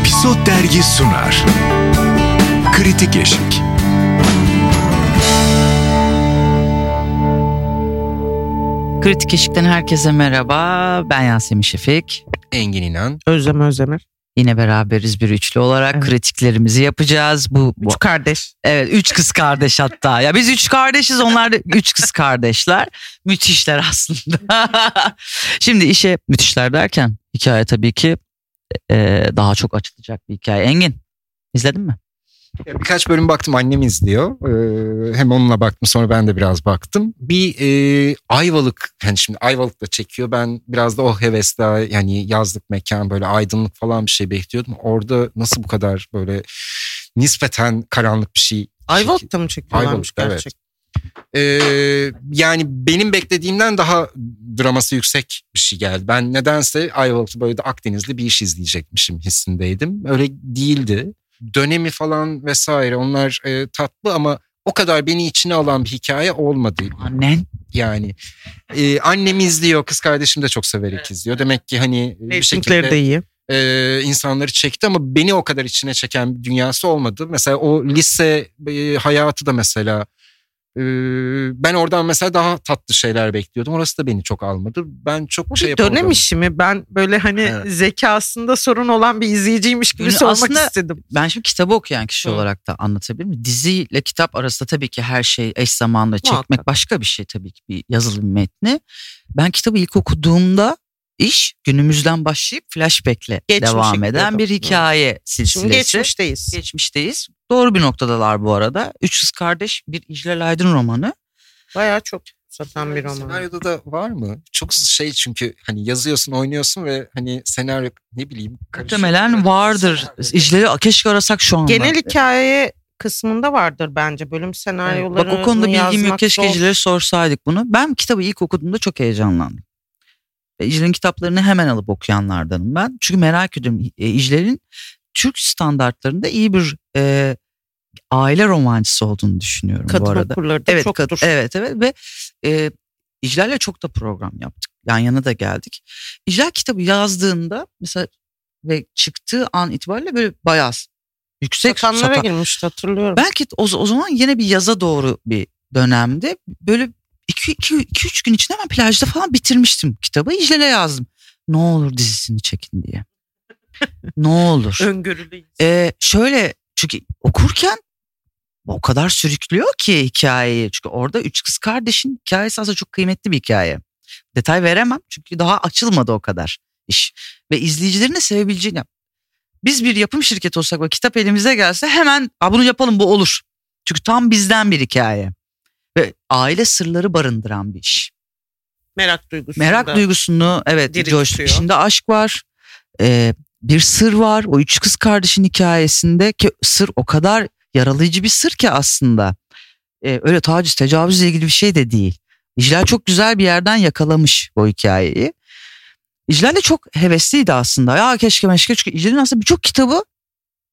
Episod Dergi sunar. Kritik Eşik. Kritik Eşik'ten herkese merhaba. Ben Yasemin Şefik. Engin İnan. Özlem Özdemir. Yine beraberiz bir üçlü olarak Evet. kritiklerimizi yapacağız. Bu, bu Üç kardeş. evet üç kız kardeş hatta. Ya biz üç kardeşiz, onlar da üç kız kardeşler. Müthişler aslında. Şimdi işe müthişler derken hikaye tabii ki e, daha çok açılacak bir hikaye. Engin izledin mi? Ya Birkaç bölüm baktım annem izliyor. Ee, hem onunla baktım sonra ben de biraz baktım. Bir e, Ayvalık yani şimdi Ayvalık'ta çekiyor. Ben biraz da o hevesle yani yazlık mekan böyle aydınlık falan bir şey bekliyordum. Orada nasıl bu kadar böyle nispeten karanlık bir şey. Ayvalık'ta mı çekiyorlarmış Ayvalık'ta, evet. gerçek? Ee, yani benim beklediğimden daha draması yüksek bir şey geldi. Ben nedense Ayvalık'ta böyle de Akdenizli bir iş izleyecekmişim hissindeydim. Öyle değildi. Dönemi falan vesaire onlar e, tatlı ama o kadar beni içine alan bir hikaye olmadı. Annen Yani e, annem izliyor, kız kardeşim de çok severek izliyor. Demek ki hani bir şekilde de iyi. e, insanları çekti ama beni o kadar içine çeken bir dünyası olmadı. Mesela o lise e, hayatı da mesela ben oradan mesela daha tatlı şeyler bekliyordum. Orası da beni çok almadı. Ben çok Bu şey yapamadım. dönem işi mi? Ben böyle hani Evet. zekasında sorun olan bir izleyiciymiş gibi Yani sormak aslında- istedim. Ben şimdi kitabı okuyan kişi Hı. olarak da anlatabilir miyim? Diziyle kitap arasında tabii ki her şey eş zamanlı çekmek Muhakkak. başka bir şey tabii ki bir yazılı bir metni. Ben kitabı ilk okuduğumda iş günümüzden başlayıp flashback'le Geçmişe devam eden bir hikaye Şimdi silsilesi. geçmişteyiz. Geçmişteyiz. Doğru bir noktadalar bu arada. Üç Kız Kardeş bir İclal Aydın romanı. Bayağı çok satan bir roman. Senaryoda da var mı? Çok şey çünkü hani yazıyorsun, oynuyorsun ve hani senaryo ne bileyim. Muhtemelen vardır. İclal'i keşke arasak şu anda. Genel hikaye kısmında vardır bence bölüm senaryoları. Bak o konuda bilgim yok. Keşke İclal'e sorsaydık bunu. Ben kitabı ilk okuduğumda çok heyecanlandım. E, İclal'in kitaplarını hemen alıp okuyanlardanım ben. Çünkü merak ediyorum. E, İclal'in Türk standartlarında iyi bir e, aile romancısı olduğunu düşünüyorum bu Kadın arada. okurları da Evet, çoktur. kad- evet evet ve e, İclal'le çok da program yaptık. Yan yana da geldik. İclal kitabı yazdığında mesela ve çıktığı an itibariyle böyle bayağı yüksek Satanlara satan- girmişti hatırlıyorum. Belki o, o zaman yine bir yaza doğru bir dönemde böyle 2-3 gün içinde ben plajda falan bitirmiştim kitabı. İclal'e yazdım. Ne olur dizisini çekin diye. Ne olur. Öngörülü. Ee, şöyle çünkü okurken o kadar sürüklüyor ki hikayeyi. Çünkü orada üç kız kardeşin hikayesi aslında çok kıymetli bir hikaye. Detay veremem çünkü daha açılmadı o kadar iş. Ve izleyicilerin de sevebileceğini. Biz bir yapım şirketi olsak ve kitap elimize gelse hemen "Aa, bunu yapalım bu olur. Çünkü tam bizden bir hikaye. Ve aile sırları barındıran bir iş. Merak duygusu. Merak duygusunu evet coştu. İçinde aşk var. Ee, bir sır var. O üç kız kardeşin hikayesinde ki sır o kadar yaralayıcı bir sır ki aslında. Ee, öyle taciz, tecavüzle ilgili bir şey de değil. İclal çok güzel bir yerden yakalamış bu hikayeyi. İclal de çok hevesliydi aslında. Ya keşke meşke çünkü İclal'in aslında birçok kitabı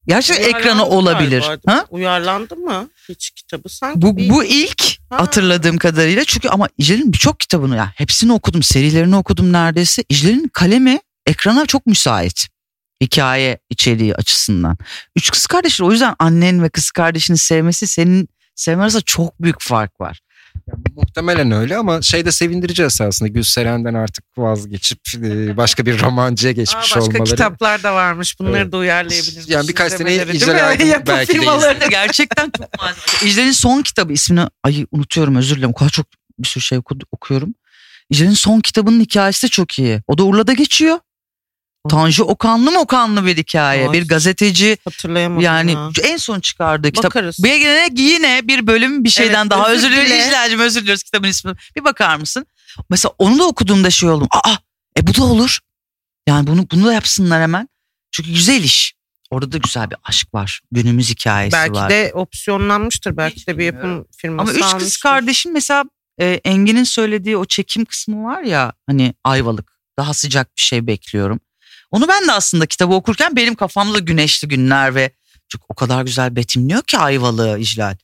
gerçekten Uyarlandı ekranı olabilir. Ha? Uyarlandı mı hiç kitabı? Sanki Bu, bir- bu ilk Ha. hatırladığım kadarıyla çünkü ama İclal'in birçok kitabını ya hepsini okudum serilerini okudum neredeyse. İclal'in kalemi ekrana çok müsait hikaye içeriği açısından. Üç kız kardeşler o yüzden annen ve kız kardeşini sevmesi senin sevmen arasında çok büyük fark var. Yani muhtemelen öyle ama şey de sevindirici esasında Gülseren'den artık vazgeçip e, başka bir romancıya Aa, geçmiş başka olmaları. kitaplar da varmış. Bunları Evet. da uyarlayabiliriz. Yani birkaç sene icra belki de firmaları da Gerçekten çok malzeme. İclal'in son kitabı ismini ay unutuyorum özür dilerim o kadar çok bir sürü şey oku- okuyorum. İclal'in son kitabının hikayesi de çok iyi. O da Urla'da geçiyor. Tanju Okanlı mı Okanlı bir hikaye. Ay. Bir gazeteci Hatırlayamadım yani ya. en son çıkardığı kitap. Bakarız. Bu yine, yine bir bölüm bir şeyden Evet, daha özür diliyorum. İclal'cim özür diliyoruz kitabın ismi. Bir bakar mısın? Mesela onu da okuduğumda şey oldum. Aa e bu da olur. Yani bunu bunu da yapsınlar hemen. Çünkü güzel iş. Orada da güzel bir aşk var. Günümüz hikayesi Belki var. de opsiyonlanmıştır. Belki Hiç de bir yapım firması Ama üç kız almıştır. kardeşin mesela e, Engin'in söylediği o çekim kısmı var ya hani Ayvalık daha sıcak bir şey bekliyorum. Onu ben de aslında kitabı okurken benim kafamda güneşli günler ve çok o kadar güzel betimliyor ki Ayvalık'ı İclal.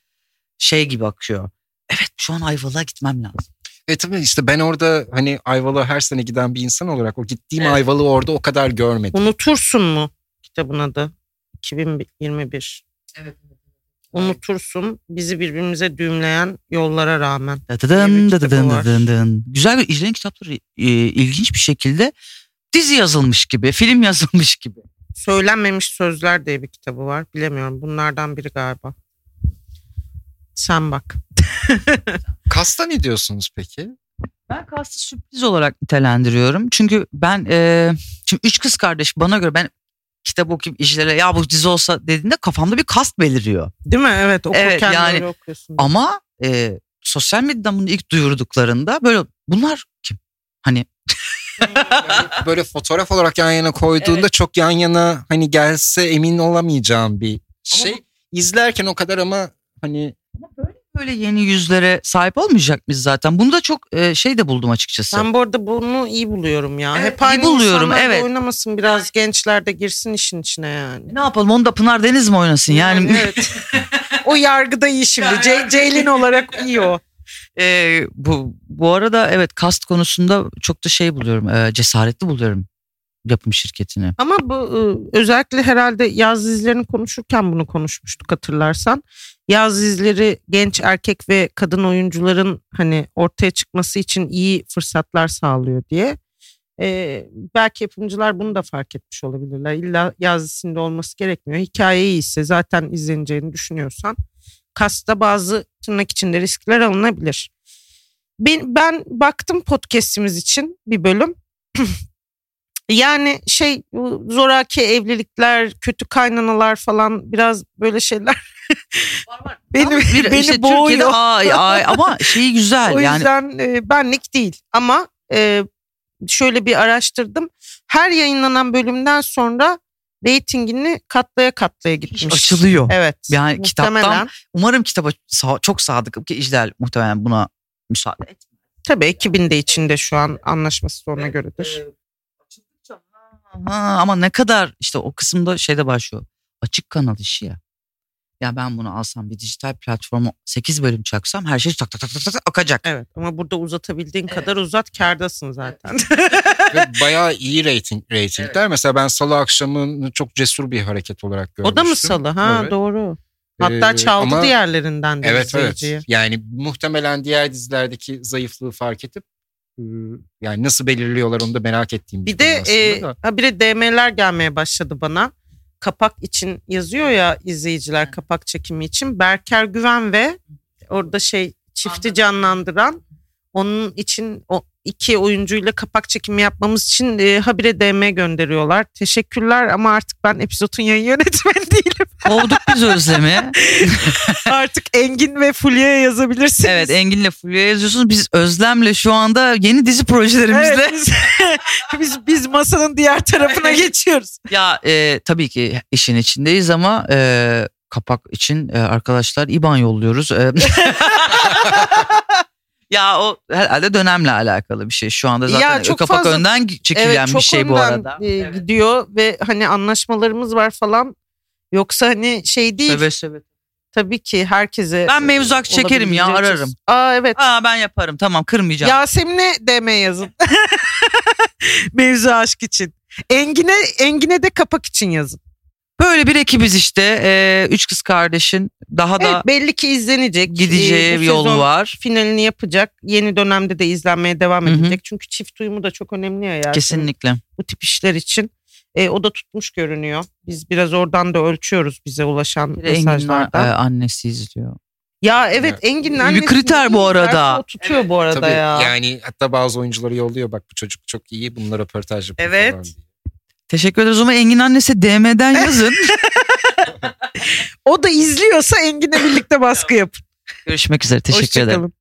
Şey gibi akıyor. Evet şu an Ayvalık'a gitmem lazım. E tabii işte ben orada hani Ayvalık'a her sene giden bir insan olarak o gittiğim Evet. Ayvalık'ı orada o kadar görmedim. Unutursun mu kitabın adı. 2021. Evet. Unutursun bizi birbirimize düğümleyen yollara rağmen. Var. dıdıdın, dıdıdın. Güzel bir İclin kitapları e, ilginç bir şekilde dizi yazılmış gibi, film yazılmış gibi. Söylenmemiş Sözler diye bir kitabı var. Bilemiyorum. Bunlardan biri galiba. Sen bak. Kasta ne diyorsunuz peki? Ben kastı sürpriz olarak nitelendiriyorum. Çünkü ben e, şimdi üç kız kardeş bana göre ben kitap okuyup işlere ya bu dizi olsa dediğinde kafamda bir kast beliriyor. Değil mi? Evet okurken Evet, yani- okuyorsun. Ama e, sosyal medyadan bunu ilk duyurduklarında böyle bunlar kim? Hani böyle fotoğraf olarak yan yana koyduğunda çok yan yana hani gelse emin olamayacağım bir şey. Ama İzlerken o kadar ama hani böyle yeni yüzlere sahip olmayacak mıyız zaten? Bunu da çok e, şey de buldum açıkçası. Ben bu arada bunu iyi buluyorum ya. Evet, Hep aynı iyi buluyorum, evet. oynamasın biraz gençler de girsin işin içine yani. Ne yapalım onu da Pınar Deniz mi oynasın? Yani, evet. o yargıda iyi şimdi. Ce- Ceylin olarak iyi o. e, bu bu arada evet kast konusunda çok da şey buluyorum. e, cesaretli buluyorum yapım şirketini. Ama bu e, özellikle herhalde yaz dizilerini konuşurken bunu konuşmuştuk hatırlarsan. Yaz dizileri genç erkek ve kadın oyuncuların hani ortaya çıkması için iyi fırsatlar sağlıyor diye. E, belki yapımcılar bunu da fark etmiş olabilirler. İlla yaz dizisinde olması gerekmiyor. Hikaye iyiyse zaten izleneceğini düşünüyorsan kasta bazı tırnak içinde riskler alınabilir. Ben, ben baktım podcast'imiz için bir bölüm. Yani şey zoraki evlilikler, kötü kaynanalar falan biraz böyle şeyler beni Ama bir- beni işte Türkiye'de boğuyor. ay, ay, ama şeyi güzel O yani yüzden e, benlik değil ama e, şöyle bir araştırdım. Her yayınlanan bölümden sonra reytingini katlaya katlaya gitmiş. açılıyor. Evet. Yani muhtemelen. kitaptan umarım kitaba çok sadıkım ki İclal muhtemelen buna müsaade et. Tabii ekibin de içinde şu an anlaşması da ona göredir. Ha, ama ne kadar işte o kısımda şeyde başlıyor. Açık kanal işi ya. Ya ben bunu alsam bir dijital platforma 8 bölüm çaksam her şey tak tak tak tak, tak akacak. Evet ama burada uzatabildiğin kadar uzat kardasın zaten. ve bayağı iyi rating, ratingler. Mesela ben salı akşamını çok cesur bir hareket olarak görmüştüm. o da mı salı? Ha Evet. doğru. Hatta Ee, çaldı ama- diğerlerinden de Evet izleyiciyi. evet. Yani muhtemelen diğer dizilerdeki zayıflığı fark edip e, yani nasıl belirliyorlar onu da merak ettiğim Bir konu de e, ha bir de DM'ler gelmeye başladı bana. Kapak için yazıyor ya izleyiciler kapak çekimi için. Berker Güven ve orada şey çifti canlandıran onun için o iki oyuncuyla kapak çekimi yapmamız için e, habire DM gönderiyorlar. Teşekkürler ama artık ben epizodun yayın yönetmeni değilim. Kovduk biz Özlem'i. artık Engin ve Fulya'ya yazabilirsiniz. evet Engin'le Fulya yazıyorsunuz. Biz Özlem'le şu anda yeni dizi projelerimizde. Evet, biz, biz, biz masanın diğer tarafına geçiyoruz. Ya e, tabii ki işin içindeyiz ama e, kapak için e, arkadaşlar IBAN yolluyoruz. E, ya o herhalde dönemle alakalı bir şey. Şu anda zaten Ya çok kapak fazla- önden çekilen bir şey bu arada. e, gidiyor ve hani anlaşmalarımız var falan. Yoksa hani şey değil. Seve seve. Tabii ki herkese. Ben e, çekerim ya, ararım. Aa evet. Aa ben yaparım tamam kırmayacağım. Yasemin'e DM yazın. Mevzu aşk için. Engin'e Engin'e de kapak için yazın. Böyle bir ekibiz işte. E, üç kız kardeşin daha da Evet, belli ki izlenecek. gideceği Ee, bir yolu var. Finalini yapacak. Yeni dönemde de izlenmeye devam Hı hı. edilecek. Çünkü çift uyumu da çok önemli ya. Yasemin. Kesinlikle. bu tip işler için. E, o da tutmuş görünüyor. Biz biraz oradan da ölçüyoruz bize ulaşan Bir Engin'in mesajlardan. e, annesi izliyor. ya evet Evet. Engin'in Bir annesi kriter bu arada. O tutuyor bu arada Tabii ya. yani hatta bazı oyuncuları yolluyor bak bu çocuk çok iyi bununla röportaj yapıyor Evet. falan diye. Teşekkür ederiz ama Engin annesi DM'den yazın. O da izliyorsa Engin'le birlikte baskı yapın. Görüşmek üzere. Teşekkür ederim. Hoşçakalın.